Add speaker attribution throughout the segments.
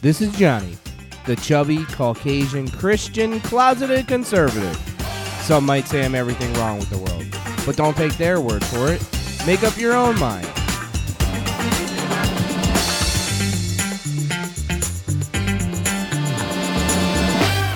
Speaker 1: This is Johnny, the chubby Caucasian Christian closeted conservative. Some might say I'm everything wrong with the world, but don't take their word for it. Make up your own mind.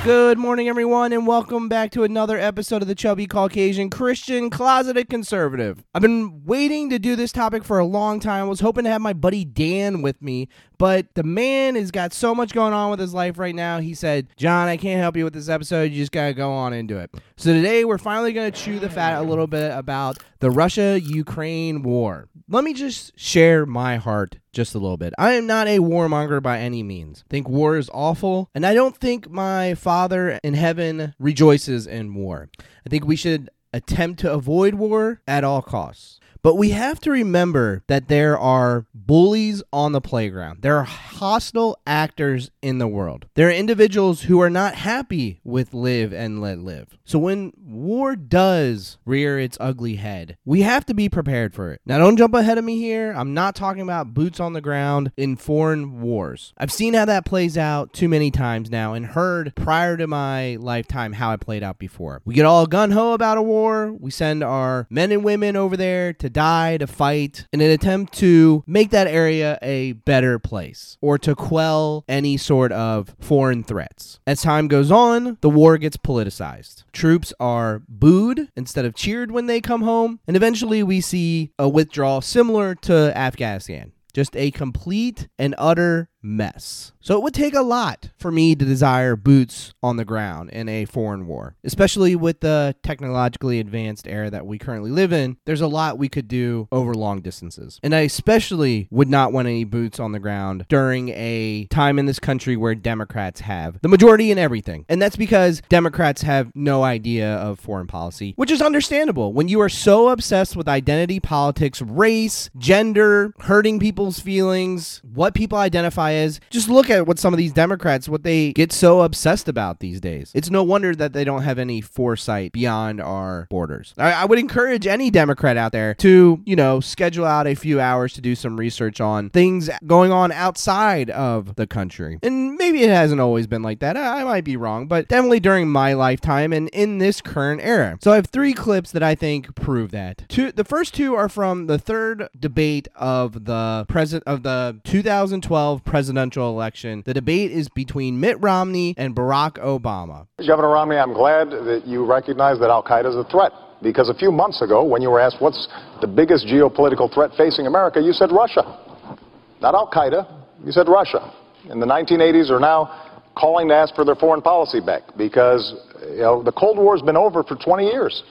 Speaker 1: Good morning, everyone, and welcome back to another episode of the Chubby Caucasian Christian Closeted Conservative. I've been waiting to do this topic for a long time. I was hoping to have my buddy Dan with me, but the man has got so much going on with his life right now. He said, John, I can't help you with this episode. You just got to go on into it. So today, we're finally going to chew the fat a little bit about the Russia Ukraine war. Let me just share my heart just a little bit. I am not a warmonger by any means. I think war is awful, and I don't think my Father in heaven rejoices in war. I think we should attempt to avoid war at all costs. But we have to remember that there are bullies on the playground. There are hostile actors in the world. There are individuals who are not happy with live and let live. So when war does rear its ugly head, we have to be prepared for it. Now, don't jump ahead of me here. I'm not talking about boots on the ground in foreign wars. I've seen how that plays out too many times now and heard prior to my lifetime how it played out before. We get all gun ho about a war. We send our men and women over there to die, to fight, in an attempt to make that area a better place or to quell any sort of foreign threats. As time goes on, the war gets politicized. Troops are booed instead of cheered when they come home, and eventually we see a withdrawal similar to Afghanistan. Just a complete and utter mess. So it would take a lot for me to desire boots on the ground in a foreign war, especially with the technologically advanced era that we currently live in. There's a lot we could do over long distances. And I especially would not want any boots on the ground during a time in this country where Democrats have the majority in everything. And that's because Democrats have no idea of foreign policy, which is understandable. When you are so obsessed with identity politics, race, gender, hurting people's feelings, what people identify just look at what some of these Democrats, what they get so obsessed about these days. It's no wonder that they don't have any foresight beyond our borders. I, I would encourage any Democrat out there to, you know, schedule out a few hours to do some research on things going on outside of the country. And maybe it hasn't always been like that. I, I might be wrong, but definitely during my lifetime and in this current era. So I have three clips that I think prove that. Two, the first two are from the third debate of the president of the 2012 presidential election. The debate is between Mitt Romney and Barack Obama.
Speaker 2: Governor Romney, I'm glad that you recognize that Al Qaeda is a threat. Because a few months ago, when you were asked what's the biggest geopolitical threat facing America, you said Russia. Not Al Qaeda, you said Russia. In the 1980s are now calling to ask for their foreign policy back because you know, the Cold War has been over for 20 years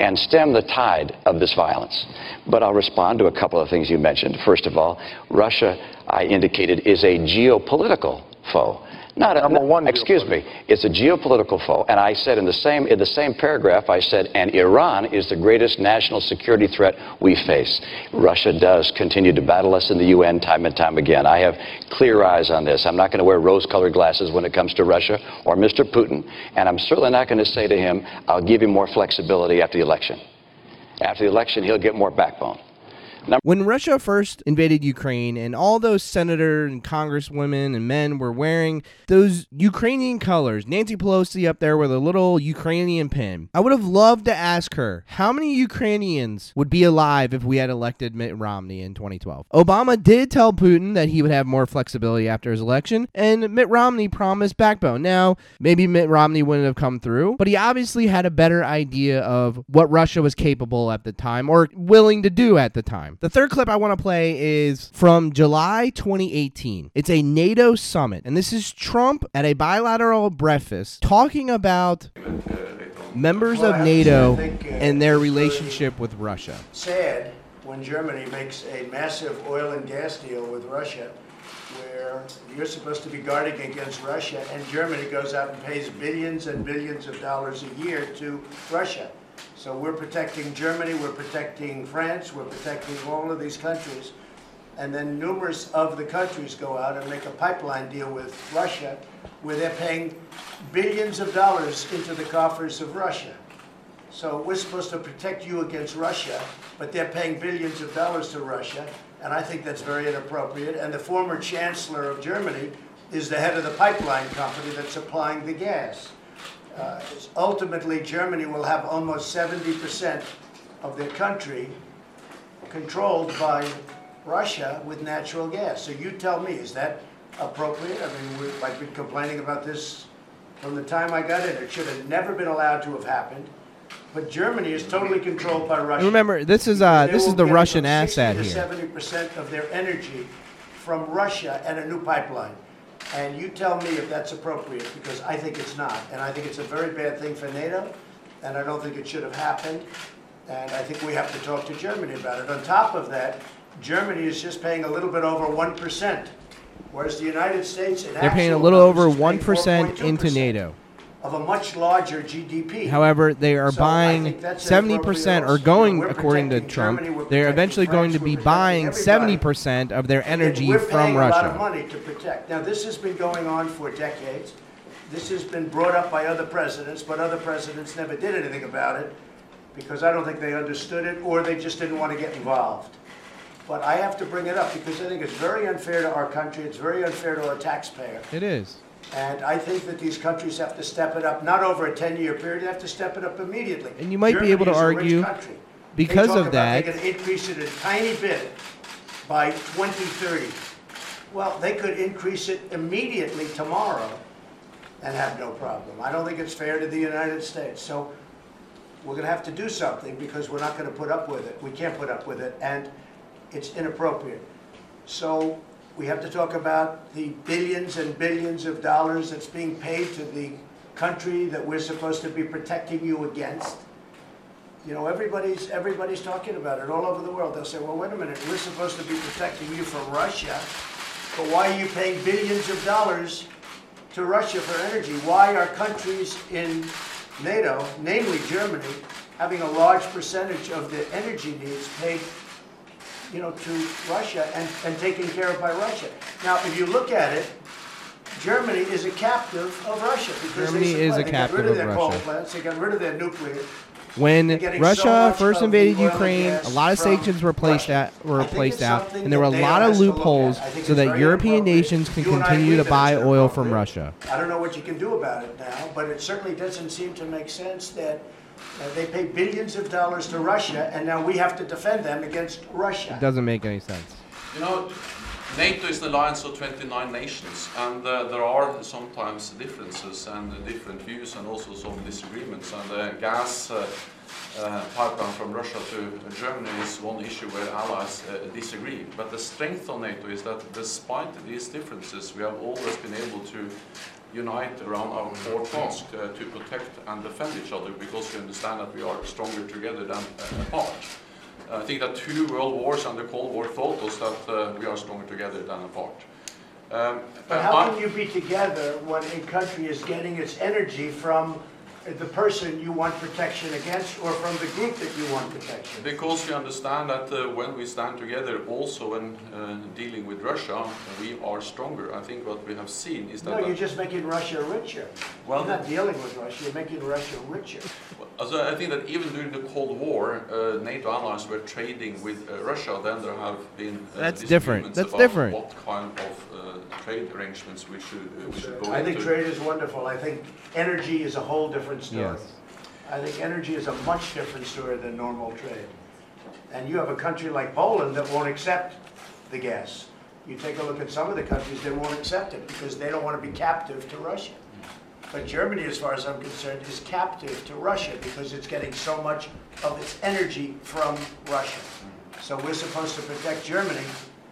Speaker 3: and stem the tide of this violence. But I'll respond to a couple of things you mentioned. First of all, Russia, I indicated, is a geopolitical foe. Not a,
Speaker 2: Number one
Speaker 3: excuse me. It's a geopolitical foe, and I said in the same in the same paragraph, I said, and Iran is the greatest national security threat we face. Russia does continue to battle us in the UN time and time again. I have clear eyes on this. I'm not going to wear rose-colored glasses when it comes to Russia or Mr. Putin, and I'm certainly not going to say to him, "I'll give you more flexibility after the election." After the election, he'll get more backbone.
Speaker 1: When Russia first invaded Ukraine and all those senators and congresswomen and men were wearing those Ukrainian colors, Nancy Pelosi up there with a little Ukrainian pin, I would have loved to ask her how many Ukrainians would be alive if we had elected Mitt Romney in 2012. Obama did tell Putin that he would have more flexibility after his election, and Mitt Romney promised backbone. Now, maybe Mitt Romney wouldn't have come through, but he obviously had a better idea of what Russia was capable at the time or willing to do at the time. The third clip I want to play is from July 2018. It's a NATO summit, and this is Trump at a bilateral breakfast talking about members of NATO and their relationship with Russia.
Speaker 4: sad when Germany makes a massive oil and gas deal with Russia, where you're supposed to be guarding against Russia, and Germany goes out and pays billions and billions of dollars a year to Russia. So we're protecting Germany, we're protecting France, we're protecting all of these countries. And then numerous of the countries go out and make a pipeline deal with Russia where they're paying billions of dollars into the coffers of Russia. So we're supposed to protect you against Russia, but they're paying billions of dollars to Russia, and I think that's very inappropriate. And the former chancellor of Germany is the head of the pipeline company that's supplying the gas. Uh, ultimately, Germany will have almost 70% of their country controlled by Russia with natural gas. So you tell me, is that appropriate? I mean, we, I've been complaining about this from the time I got in. It should have never been allowed to have happened. But Germany is totally controlled by Russia.
Speaker 1: Remember, this is uh, this is the Russian asset here.
Speaker 4: Seventy percent of their energy from Russia and a new pipeline. And you tell me if that's appropriate, because I think it's not. And I think it's a very bad thing for NATO, and I don't think it should have happened. And I think we have to talk to Germany about it. On top of that, Germany is just paying a little bit over one percent, whereas the United States...
Speaker 1: They're paying a little over one into NATO.
Speaker 4: Of a much larger GDP.
Speaker 1: However, they are
Speaker 4: So
Speaker 1: buying 70% or going, according to Trump,
Speaker 4: Germany,
Speaker 1: they're eventually going to be buying 70% of their energy
Speaker 4: we're
Speaker 1: from
Speaker 4: paying a lot of
Speaker 1: Russia.
Speaker 4: money to protect. Now, this has been going on for decades. This has been brought up by other presidents, but other presidents never did anything about it because I don't think they understood it or they just didn't want to get involved. But I have to bring it up because I think it's very unfair to our country. It's very unfair to our taxpayer.
Speaker 1: It is.
Speaker 4: And I think that these countries have to step it up, not over a 10-year period, they have to step it up immediately.
Speaker 1: And you might be able to
Speaker 4: Germany is a rich
Speaker 1: argue because of that-
Speaker 4: They're going to increase it a tiny bit by 2030. Well, they could increase it immediately tomorrow and have no problem. I don't think it's fair to the United States. So we're going to have to do something because we're not going to put up with it. We can't put up with it, and it's inappropriate. So we have to talk about the billions and billions of dollars that's being paid to the country that we're supposed to be protecting you against. You know, everybody's, everybody's talking about it all over the world. They'll say, well, wait a minute, we're supposed to be protecting you from Russia, but why are you paying billions of dollars to Russia for energy? Why are countries in NATO, namely Germany, having a large percentage of the energy needs paid, you know, to Russia and, and taken care of by Russia? Now, if you look at it, Germany is a captive of Russia because
Speaker 1: Germany
Speaker 4: they
Speaker 1: is a
Speaker 4: they got rid of
Speaker 1: of
Speaker 4: their coal
Speaker 1: Russia.
Speaker 4: plants, they got rid of their nuclear.
Speaker 1: When Russia
Speaker 4: so
Speaker 1: first invaded
Speaker 4: the oil and
Speaker 1: Ukraine, a lot of sanctions were placed
Speaker 4: Russia.
Speaker 1: at were placed out, and there were a lot of
Speaker 4: has to look
Speaker 1: loopholes
Speaker 4: at. I think
Speaker 1: so that European nations can
Speaker 4: You
Speaker 1: continue to buy oil from. Russia.
Speaker 4: I don't know what you can do about it now, but it certainly doesn't seem to make sense that uh, they pay billions of dollars to Russia, and now we have to defend them against Russia.
Speaker 1: It doesn't make any sense.
Speaker 5: You know, NATO is an alliance of 29 nations, and uh, there are sometimes differences and uh, different views, and also some disagreements. And the gas uh, uh, pipeline from Russia to Germany is one issue where allies uh, disagree. But the strength of NATO is that, despite these differences, we have always been able to unite around our core task uh, to protect and defend each other, because we understand that we are stronger together than uh, apart. I think that two world wars and the Cold War taught us that uh, we are stronger together than apart. Um,
Speaker 4: But how can you be together when a country is getting its energy from the person you want protection against or from the group that you want protection?
Speaker 5: Because we understand that uh, when we stand together, also when uh, dealing with Russia, we are stronger. I think what we have seen is that.
Speaker 4: No, you're just making Russia richer.
Speaker 5: Well,
Speaker 4: You're not dealing with Russia, you're making Russia richer.
Speaker 5: Also, I think that even during the Cold War, uh, NATO allies were trading with uh, Russia. Then there have been uh,
Speaker 1: That's different.
Speaker 5: disagreements
Speaker 1: That's
Speaker 5: about
Speaker 1: different.
Speaker 5: What kind of uh, trade arrangements we should uh, we should go
Speaker 4: I think trade is wonderful. I think energy is a whole different story.
Speaker 1: Yes.
Speaker 4: I think energy is a much different story than normal trade. And you have a country like Poland that won't accept the gas. You take a look at some of the countries, they won't accept it because they don't want to be captive to Russia. But Germany, as far as I'm concerned, is captive to Russia because it's getting so much of its energy from Russia. So we're supposed to protect Germany,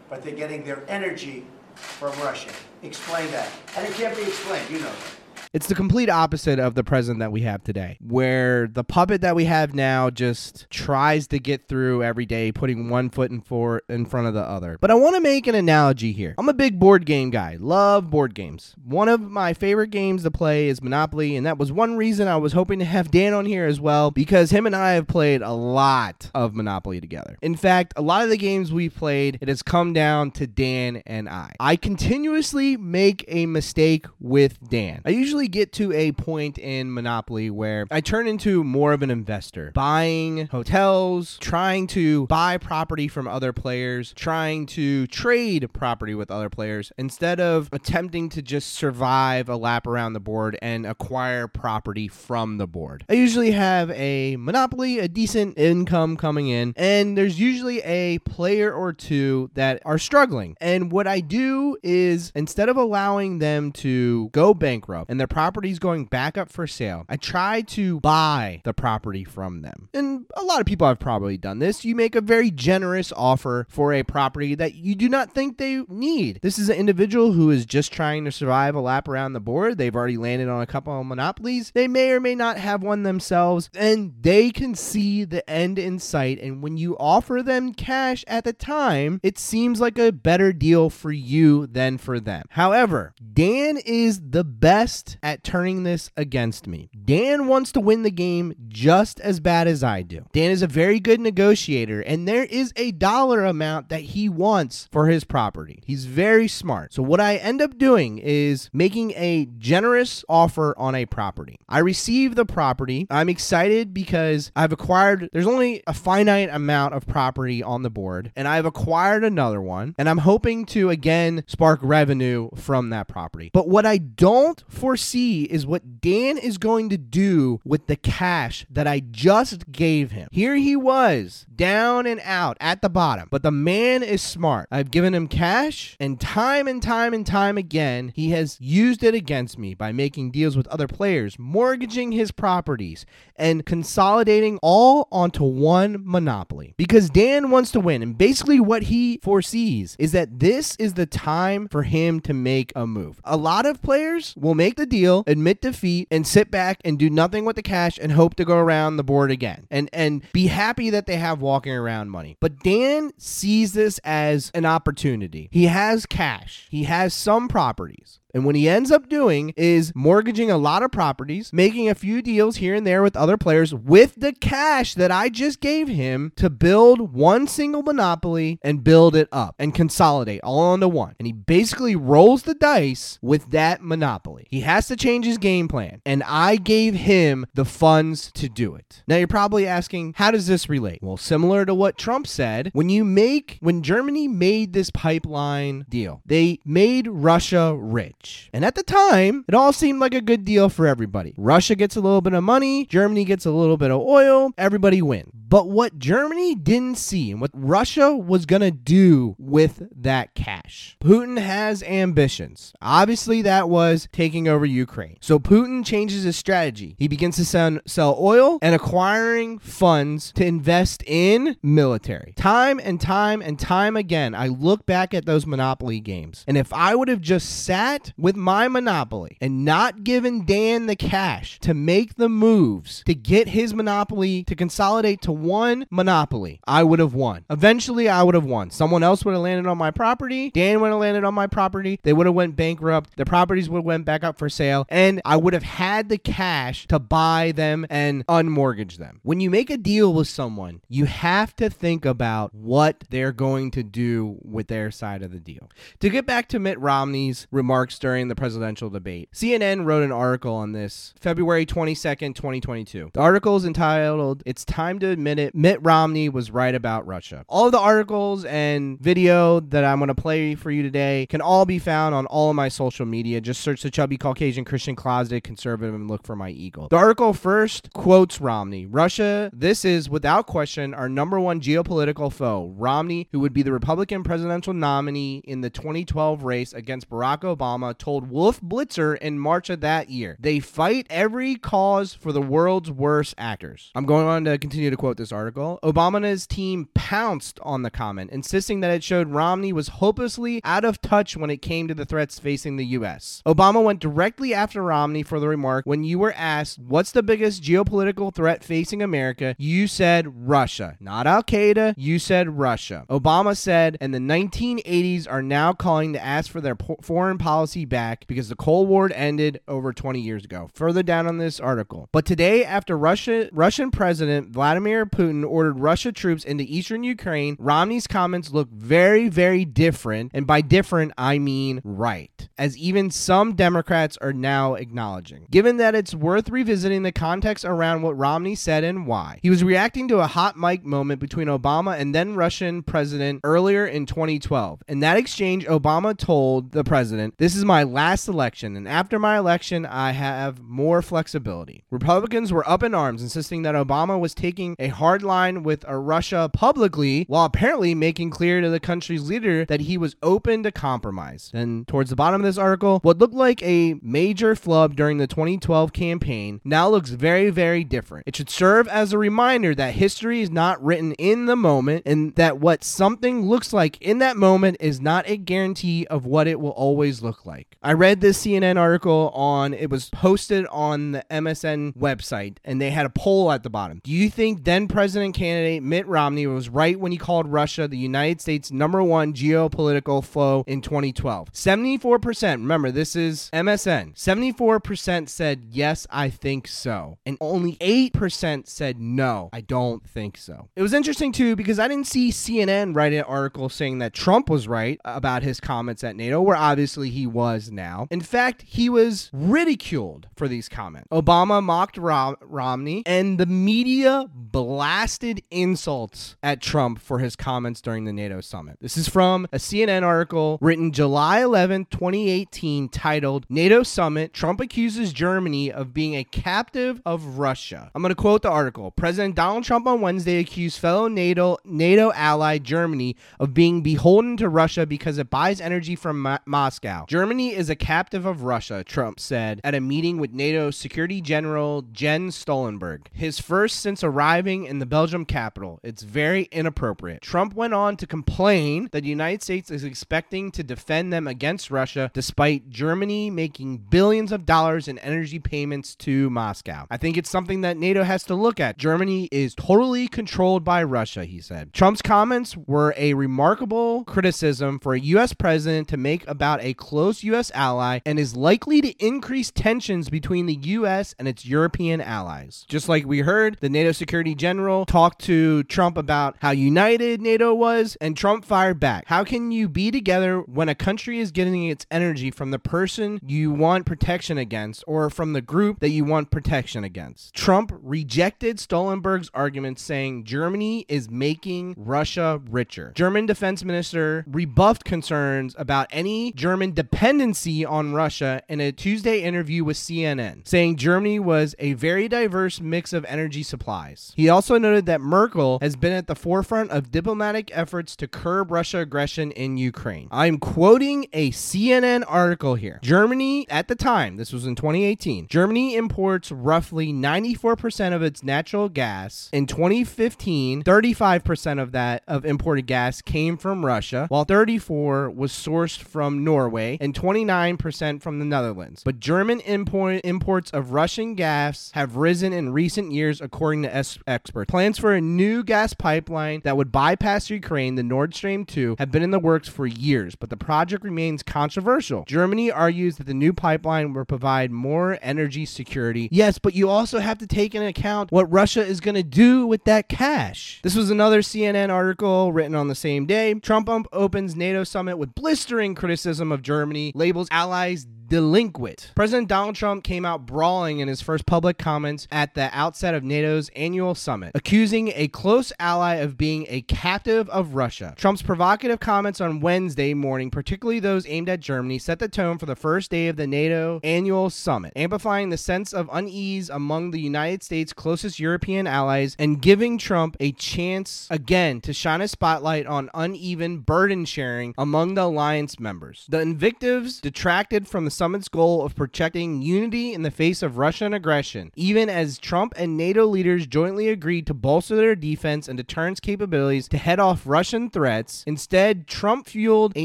Speaker 4: but they're getting their energy from Russia. Explain that. And it can't be explained, you know that.
Speaker 1: It's the complete opposite of the president that we have today, where the puppet that we have now just tries to get through every day, putting one foot in for in front of the other. But I want to make an analogy here. I'm a big board game guy, love board games. One of my favorite games to play is Monopoly, and that was one reason I was hoping to have Dan on here as well, because him and I have played a lot of Monopoly together. In fact, a lot of the games we've played, it has come down to Dan and I. I continuously make a mistake with Dan. I usually usually get to a point in Monopoly where I turn into more of an investor, buying hotels, trying to buy property from other players, trying to trade property with other players instead of attempting to just survive a lap around the board and acquire property from the board. I usually have a Monopoly, a decent income coming in, and there's usually a player or two that are struggling. And what I do is instead of allowing them to go bankrupt and their property's going back up for sale, I try to buy the property from them. And a lot of people have probably done this. You make a very generous offer for a property that you do not think they need. This is an individual who is just trying to survive a lap around the board. They've already landed on a couple of monopolies. They may or may not have one themselves, and they can see the end in sight. And when you offer them cash at the time, it seems like a better deal for you than for them. However, Dan is the best at turning this against me. Dan wants to win the game just as bad as I do. Dan is a very good negotiator, and there is a dollar amount that he wants for his property. He's very smart. So, what I end up doing is making a generous offer on a property. I receive the property. I'm excited because I've acquired, there's only a finite amount of property on the board, and I've acquired another one, and I'm hoping to again spark revenue from that property. But what I don't foresee is what Dan is going to do with the cash that I just gave him. Here he was, down and out at the bottom, but the man is smart. I've given him cash, and time and time and time again, he has used it against me by making deals with other players, mortgaging his properties, and consolidating all onto one monopoly. Because Dan wants to win, and basically what he foresees is that this is the time for him to make a move. A lot of players will make the deal, admit defeat, and sit back and do nothing with the cash and hope to go around the board again and and be happy that they have walking around money. But Dan sees this as an opportunity. He has cash. He has some properties. And what he ends up doing is mortgaging a lot of properties, making a few deals here and there with other players with the cash that I just gave him to build one single monopoly and build it up and consolidate all onto one. And he basically rolls the dice with that monopoly. He has to change his game plan, and I gave him the funds to do it. Now you're probably asking, how does this relate? Well, similar to what Trump said, when you make when Germany made this pipeline deal, they made Russia rich. And at the time, it all seemed like a good deal for everybody. Russia gets a little bit of money, Germany gets a little bit of oil, everybody wins. But what Germany didn't see and what Russia was going to do with that cash. Putin has ambitions. Obviously, that was taking over Ukraine. So Putin changes his strategy. He begins to sell, sell oil and acquiring funds to invest in military. Time and time and time again, I look back at those Monopoly games. And if I would have just sat with my Monopoly and not given Dan the cash to make the moves to get his Monopoly to consolidate to one Monopoly, I would have won. Eventually, I would have won. Someone else would have landed on my property. Dan would have landed on my property. They would have went bankrupt. The properties would have went back up for sale, and I would have had the cash to buy them and unmortgage them. When you make a deal with someone, you have to think about what they're going to do with their side of the deal. To get back to Mitt Romney's remarks during the presidential debate, CNN wrote an article on this February 22nd, 2022. The article is entitled, It's Time to Admit It Mitt Romney Was Right About Russia. All of the articles and video that I'm going to play for you today can all be found on all of my social media. Just search the Chubby Caucasian Christian Closeted Conservative and look for my eagle. The article first quotes Romney Russia, this is without question our number one geopolitical foe. Romney, who would be the Republican presidential nominee in the 2012 race against Barack Obama, told Wolf Blitzer in March of that year. They fight every cause for the world's worst actors. I'm going on to continue to quote this article. Obama and his team pounced on the comment, insisting that it showed Romney was hopelessly out of touch when it came to the threats facing the U.S. Obama went directly after Romney for the remark when you were asked, What's the biggest geopolitical threat facing America? You said Russia. Not Al Qaeda, you said Russia. Obama said, and the 1980s are now calling to ask for their po- foreign policy back because the Cold War ended over 20 years ago. Further down on this article. But today, after Russia, Russian President Vladimir Putin ordered Russia troops into eastern Ukraine, Romney's comments look very, very different. And by different, I mean right, as even some Democrats are now acknowledging. Given that it's worth revisiting the context around what Romney said and why. He was reacting to a hot mic moment between Obama and then Russian president earlier in 2012. In that exchange, Obama told the president, This is my last election, and after my election, I have more flexibility. Republicans were up in arms, insisting that Obama was taking a hard line with Russia publicly, while apparently making clear to the country's leader that he was open to compromise. And towards the bottom of this article, what looked like a major flub during the 2012 campaign now looks very, very different. It should serve as a reminder that history is not written in the moment and that what something looks like in that moment is not a guarantee of what it will always look like. I read this CNN article on, it was posted on the MSN website, and they had a poll at the bottom. Do you think then President candidate Mitt Romney was right when he called Russia the United States' number one geopolitical foe in 2012? 74%, remember, this is MSN, 74% said, yes, I think so. And only 8% said, no, I don't think so. It was interesting, too, because I didn't see CNN write an article saying that Trump was right about his comments at NATO, where obviously he was now. In fact, he was ridiculed for these comments. Obama mocked Rom- Romney, and the media blasted insults at Trump for his comments during the NATO summit. This is from a CNN article written July 11, 2018, titled NATO Summit Trump accuses Germany of being a captive of Russia. I'm going to quote the article. President Donald Trump on Wednesday accused fellow NATO NATO ally Germany of being beholden to Russia because it buys energy from Mo- Moscow. Germany is a captive of Russia, Trump said at a meeting with NATO Security General Jens Stoltenberg. His first since arriving in the Belgium capital. It's very inappropriate. Trump went on to complain that the United States is expecting to defend them against Russia despite Germany making billions of dollars in energy payments to Moscow. I think it's something that NATO has to look at. Germany is totally controlled by Russia, he said. Trump's comments were a remarkable criticism for a U.S. president to make about a close U.S. ally and is likely to increase tensions between the U.S. and its European allies. Just like we heard, the NATO Security General talked to Trump about how united NATO was, and Trump fired back. How can you be together when a country is getting its energy from the person you want protection against or from the group that you want protection against? Trump rejected Stoltenberg's argument, saying Germany is making Russia richer. German defense minister rebuffed concerns about any German dependency on Russia in a Tuesday interview with CNN, saying Germany was a very diverse mix of energy supplies. He also noted that Merkel has been at the forefront of diplomatic efforts to curb Russia aggression in Ukraine. I'm quoting a CNN article here. Germany, at the time, this was in 2018, Germany imports roughly 94% of its natural gas. In 2015, 35% of that of imported gas came from Russia, while 34 was sourced from Norway and 29% from the Netherlands. But German import, imports of Russian gas have risen in recent years, according to experts. Plans for a new gas pipeline that would bypass Ukraine, the Nord Stream 2, have been in the works for years, but the project remains controversial. Germany argues that the new pipeline will provide more energy security. Yes, but you also have to take into account what Russia is going to do with that cash. This was another CNN article written on the same day. Trump um, opens NATO summit with blistering criticism of Germany, labels allies delinquent. President Donald Trump came out brawling in his first public comments at the outset of NATO's annual summit, accusing a close ally of being a captive of Russia. Trump's provocative comments on Wednesday morning, particularly those aimed at Germany, set the tone for the first day of the NATO annual summit, amplifying the sense of unease among the United States' closest European allies and giving Trump a chance again to shine a spotlight on uneven burden sharing among the alliance members. The invectives detracted from the summit's goal of protecting unity in the face of Russian aggression, even as Trump and NATO leaders jointly agreed to bolster their defense and deterrence capabilities to head off Russian threats. Instead, Trump fueled a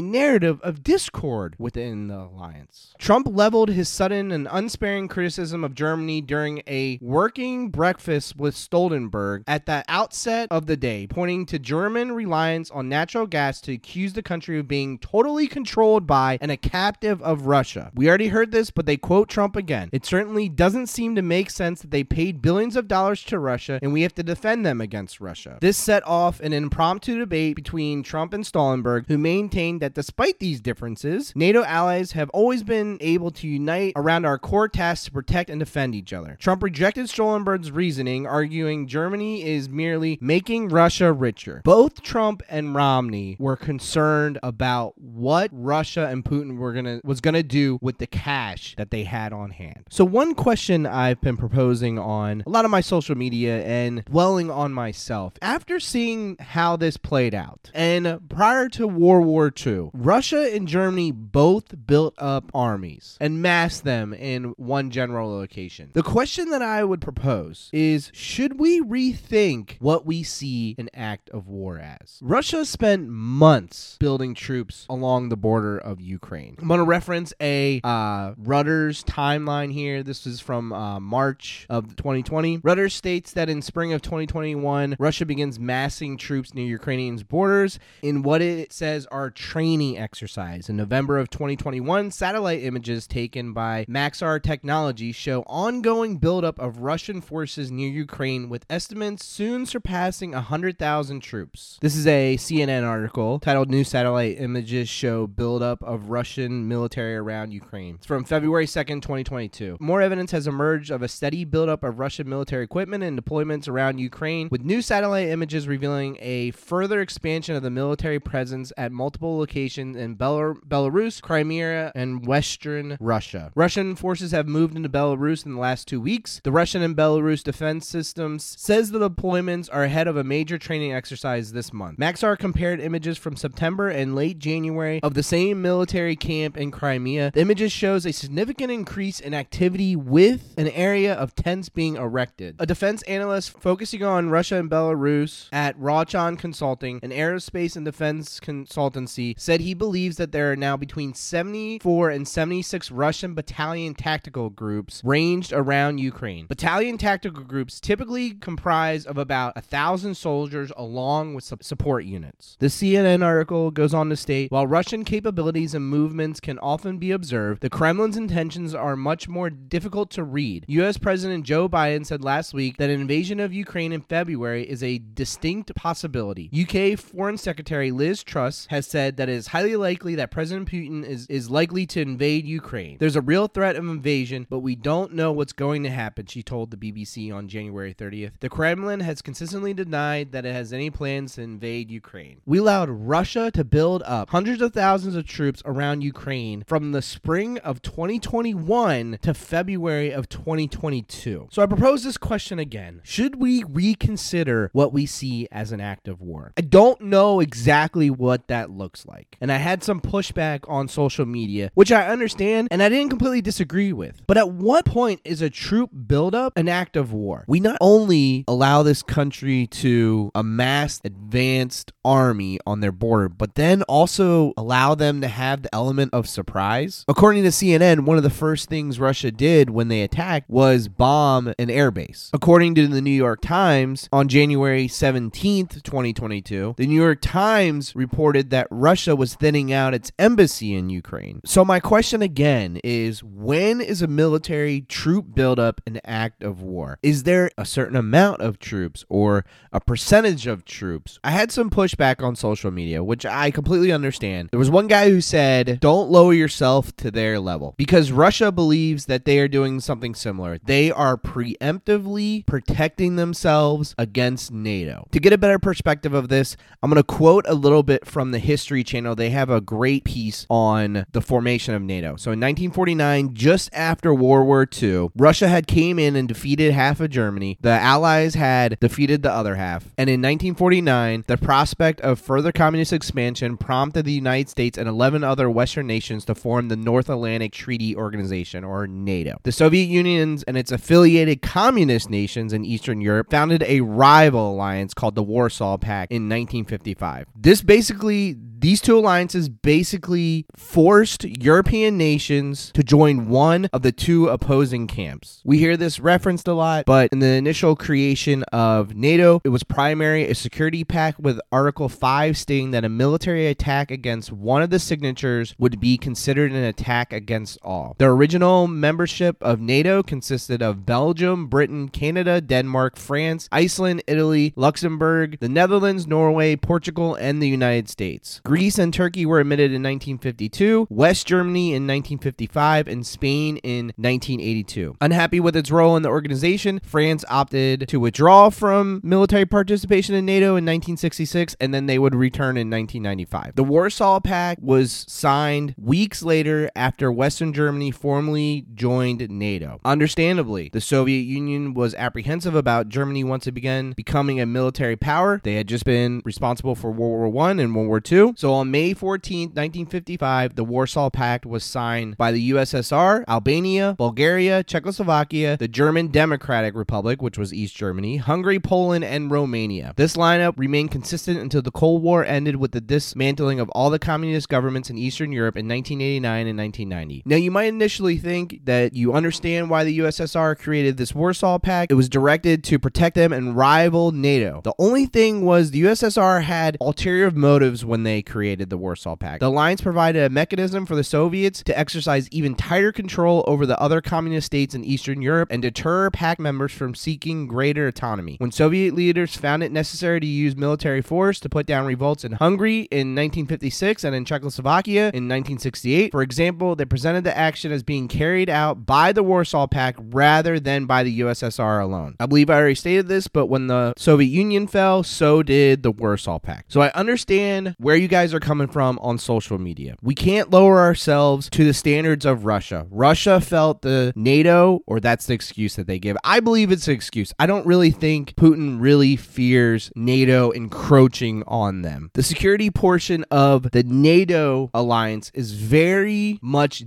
Speaker 1: narrative of discord within the alliance. Trump leveled his sudden and unsparing criticism of Germany during a working breakfast with Stoltenberg at the outset of the day, pointing to German reliance on natural gas to accuse the country of being totally controlled by and a captive of Russia. We We already heard this, but they quote Trump again. It certainly doesn't seem to make sense that they paid billions of dollars to Russia and we have to defend them against Russia. This set off an impromptu debate between Trump and Stoltenberg, who maintained that despite these differences, NATO allies have always been able to unite around our core tasks to protect and defend each other. Trump rejected Stoltenberg's reasoning, arguing Germany is merely making Russia richer. Both Trump and Romney were concerned about what Russia and Putin were gonna was gonna do with the cash that they had on hand. So one question I've been proposing on a lot of my social media and dwelling on myself after seeing how this played out and prior to World War II, Russia and Germany both built up armies and massed them in one general location. The question that I would propose is should we rethink what we see an act of war as? Russia spent months building troops along the border of Ukraine. I'm going to reference a uh, Reuters timeline here. This is from uh, March of 2020. Reuters states that in spring of 2021, Russia begins massing troops near Ukrainians' borders in what it says are training exercise. In November of 2021, satellite images taken by Maxar Technology show ongoing buildup of Russian forces near Ukraine, with estimates soon surpassing 100,000 troops. This is a CNN article titled New Satellite Images Show Buildup of Russian Military Around Ukraine. It's from February 2nd, 2022. More evidence has emerged of a steady buildup of Russian military equipment and deployments around Ukraine, with new satellite images revealing a further expansion of the military presence at multiple locations in Belar- Belarus, Crimea, and western Russia. Russian forces have moved into Belarus in the last two weeks. The Russian and Belarus defense systems says the deployments are ahead of a major training exercise this month. Maxar compared images from September and late January of the same military camp in Crimea. The images shows a significant increase in activity with an area of tents being erected. A defense analyst focusing on Russia and Belarus at Rochan Consulting, an aerospace and defense consultancy, said he believes that there are now between 74 and 76 Russian battalion tactical groups ranged around Ukraine. Battalion tactical groups typically comprise of about a thousand soldiers along with support units. The CNN article goes on to state while Russian capabilities and movements can often be observed, the Kremlin's intentions are much more difficult to read. U.S. President Joe Biden said last week that an invasion of Ukraine in February is a distinct possibility. UK Foreign Secretary Liz Truss has said that it is highly likely that President Putin is, is likely to invade Ukraine. There's a real threat of invasion, but we don't know what's going to happen, she told the BBC on January 30th. The Kremlin has consistently denied that it has any plans to invade Ukraine. We allowed Russia to build up hundreds of thousands of troops around Ukraine from the spring of 2021 to February of 2022. So I propose this question again. Should we reconsider what we see as an act of war? I don't know exactly what that looks like. And I had some pushback on social media, which I understand and I didn't completely disagree with. But at what point is a troop buildup an act of war? We not only allow this country to amass advanced army on their border, but then also allow them to have the element of surprise. According to CNN, one of the first things Russia did when they attacked was bomb an airbase. According to the New York Times, on January 17th, 2022, the New York Times reported that Russia was thinning out its embassy in Ukraine. So, my question again is when is a military troop buildup an act of war? Is there a certain amount of troops or a percentage of troops? I had some pushback on social media, which I completely understand. There was one guy who said, don't lower yourself to their level because Russia believes that they are doing something similar. They are preemptively protecting themselves against NATO. To get a better perspective of this, I'm going to quote a little bit from the History Channel. They have a great piece on the formation of NATO. So in 1949, just after World War II, Russia had came in and defeated half of Germany. The Allies had defeated the other half. And in 1949, the prospect of further communist expansion prompted the United States and 11 other Western nations to form the North Atlantic Treaty Organization, or NATO. The Soviet Union and its affiliated communist nations in Eastern Europe founded a rival alliance called the Warsaw Pact in 1955. This basically These two alliances basically forced European nations to join one of the two opposing camps. We hear this referenced a lot, but in the initial creation of NATO, it was primary a security pact with Article 5 stating that a military attack against one of the signatures would be considered an attack against all. The original membership of NATO consisted of Belgium, Britain, Canada, Denmark, France, Iceland, Italy, Luxembourg, the Netherlands, Norway, Portugal, and the United States. Greece and Turkey were admitted in 1952, West Germany in 1955, and Spain in 1982. Unhappy with its role in the organization, France opted to withdraw from military participation in NATO in 1966, and then they would return in 1995. The Warsaw Pact was signed weeks later after Western Germany formally joined NATO. Understandably, the Soviet Union was apprehensive about Germany once it began becoming a military power. They had just been responsible for World War One and World War II. So on May 14, 1955, the Warsaw Pact was signed by the USSR, Albania, Bulgaria, Czechoslovakia, the German Democratic Republic, which was East Germany, Hungary, Poland, and Romania. This lineup remained consistent until the Cold War ended with the dismantling of all the communist governments in Eastern Europe in 1989 and 1990. Now, you might initially think that you understand why the USSR created this Warsaw Pact. It was directed to protect them and rival NATO. The only thing was the USSR had ulterior motives when they created the Warsaw Pact. The alliance provided a mechanism for the Soviets to exercise even tighter control over the other communist states in Eastern Europe and deter pact members from seeking greater autonomy. When Soviet leaders found it necessary to use military force to put down revolts in Hungary in 1956 and in Czechoslovakia in 1968, for example, they presented the action as being carried out by the Warsaw Pact rather than by the USSR alone. I believe I already stated this, but when the Soviet Union fell, so did the Warsaw Pact. So I understand where you guys are coming from on social media. We can't lower ourselves to the standards of Russia. Russia felt the NATO, or that's the excuse that they give. I believe it's an excuse. I don't really think Putin really fears NATO encroaching on them. The security portion of the NATO alliance is very much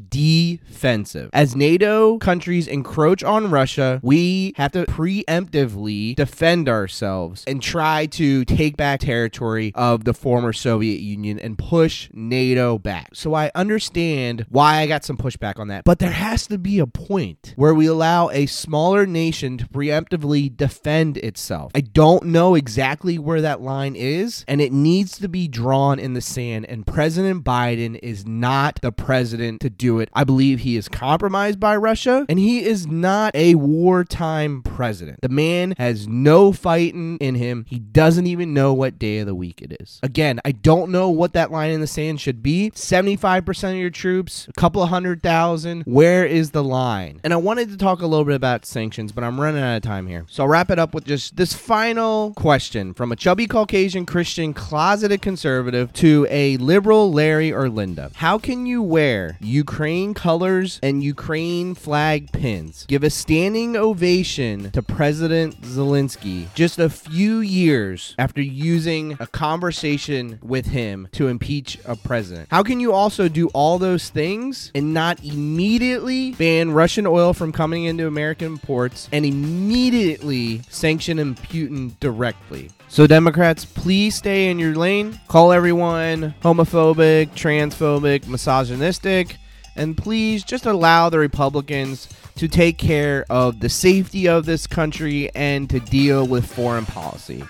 Speaker 1: defensive. As NATO countries encroach on Russia, we have to preemptively defend ourselves and try to take back territory of the former Soviet Union and push NATO back. So I understand why I got some pushback on that. But there has to be a point where we allow a smaller nation to preemptively defend itself. I don't know exactly where that line is, and it needs to be drawn in the sand. And President Biden is not the president to do it. I believe he is compromised by Russia, and he is not a wartime president. The man has no fighting in him. He doesn't even know what day of the week it is. Again, I don't know what that line in the sand should be. 75% of your troops, a couple of hundred thousand. Where is the line? And I wanted to talk a little bit about sanctions, but I'm running out of time here. So I'll wrap it up with just this final question from a chubby Caucasian Christian closeted conservative to a liberal Larry or Linda. How can you wear Ukraine colors and Ukraine flag pins? Give a standing ovation to President Zelensky just a few years after using a conversation with him to impeach a president. How can you also do all those things and not immediately ban Russian oil from coming into American ports and immediately sanction Putin directly? So, Democrats, please stay in your lane. Call everyone homophobic, transphobic, misogynistic, and please just allow the Republicans to take care of the safety of this country and to deal with foreign policy.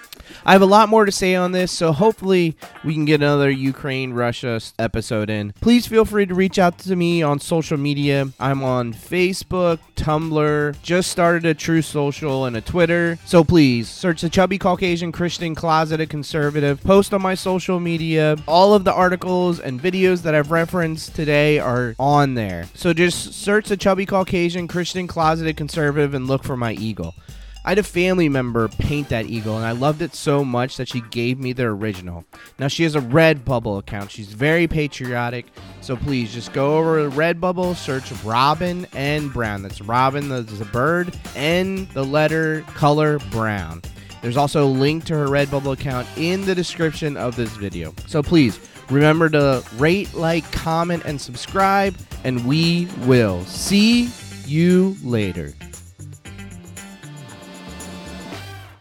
Speaker 1: I have a lot more to say on this, so hopefully we can get another Ukraine Russia episode in. Please feel free to reach out to me on social media. I'm on Facebook, Tumblr, just started a True Social and a Twitter. So please search the Chubby Caucasian Christian Closeted Conservative. Post on my social media. All of the articles and videos that I've referenced today are on there. So just search the Chubby Caucasian Christian Closeted Conservative and look for my eagle. I had a family member paint that eagle, and I loved it so much that she gave me the original. Now she has a Redbubble account. She's very patriotic, so please just go over to Redbubble, search Robin N Brown. That's Robin, the, a bird, and the letter color brown. There's also a link to her Redbubble account in the description of this video. So please remember to rate, like, comment, and subscribe, and we will see you later.